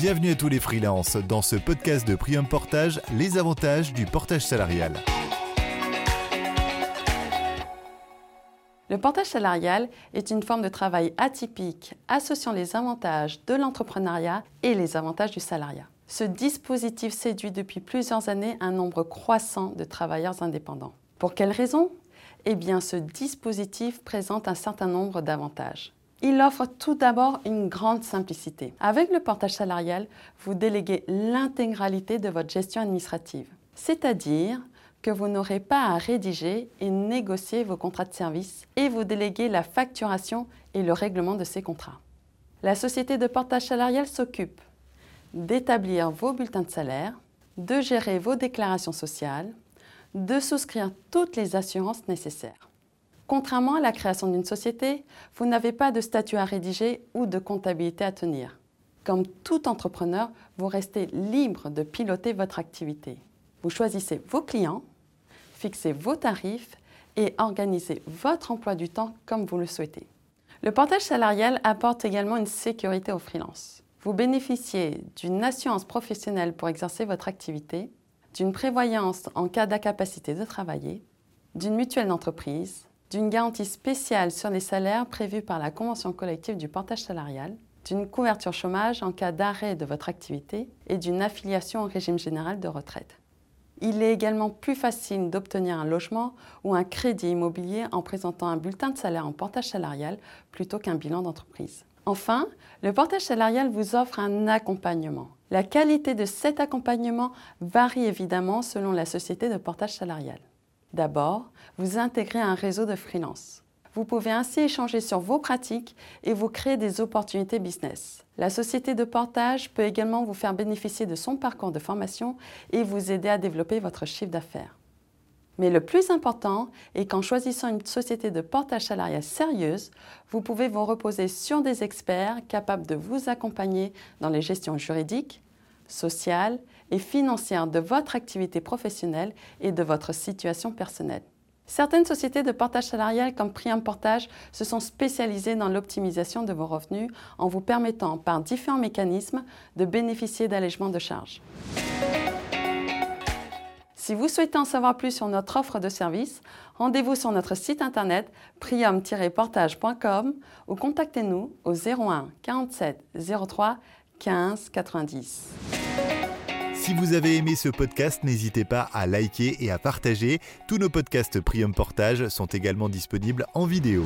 Bienvenue à tous les freelances dans ce podcast de Prium Portage, les avantages du portage salarial. Le portage salarial est une forme de travail atypique associant les avantages de l'entrepreneuriat et les avantages du salariat. Ce dispositif séduit depuis plusieurs années un nombre croissant de travailleurs indépendants. Pour quelles raisons Eh bien, ce dispositif présente un certain nombre d'avantages. Il offre tout d'abord une grande simplicité. Avec le portage salarial, vous déléguez l'intégralité de votre gestion administrative, c'est-à-dire que vous n'aurez pas à rédiger et négocier vos contrats de service et vous déléguez la facturation et le règlement de ces contrats. La société de portage salarial s'occupe d'établir vos bulletins de salaire, de gérer vos déclarations sociales, de souscrire toutes les assurances nécessaires. Contrairement à la création d'une société, vous n'avez pas de statut à rédiger ou de comptabilité à tenir. Comme tout entrepreneur, vous restez libre de piloter votre activité. Vous choisissez vos clients, fixez vos tarifs et organisez votre emploi du temps comme vous le souhaitez. Le portage salarial apporte également une sécurité aux freelances. Vous bénéficiez d'une assurance professionnelle pour exercer votre activité, d'une prévoyance en cas d'incapacité de travailler, d'une mutuelle d'entreprise, d'une garantie spéciale sur les salaires prévus par la Convention collective du portage salarial, d'une couverture chômage en cas d'arrêt de votre activité et d'une affiliation au régime général de retraite. Il est également plus facile d'obtenir un logement ou un crédit immobilier en présentant un bulletin de salaire en portage salarial plutôt qu'un bilan d'entreprise. Enfin, le portage salarial vous offre un accompagnement. La qualité de cet accompagnement varie évidemment selon la société de portage salarial. D'abord, vous intégrez un réseau de freelance. Vous pouvez ainsi échanger sur vos pratiques et vous créer des opportunités business. La société de portage peut également vous faire bénéficier de son parcours de formation et vous aider à développer votre chiffre d'affaires. Mais le plus important est qu'en choisissant une société de portage salarial sérieuse, vous pouvez vous reposer sur des experts capables de vous accompagner dans les gestions juridiques, sociales et financières de votre activité professionnelle et de votre situation personnelle. Certaines sociétés de portage salarial comme Priam Portage se sont spécialisées dans l'optimisation de vos revenus en vous permettant par différents mécanismes de bénéficier d'allègements de charges. Si vous souhaitez en savoir plus sur notre offre de service, rendez-vous sur notre site internet prium-portage.com ou contactez-nous au 01 47 03 15 90. Si vous avez aimé ce podcast, n'hésitez pas à liker et à partager. Tous nos podcasts Prium Portage sont également disponibles en vidéo.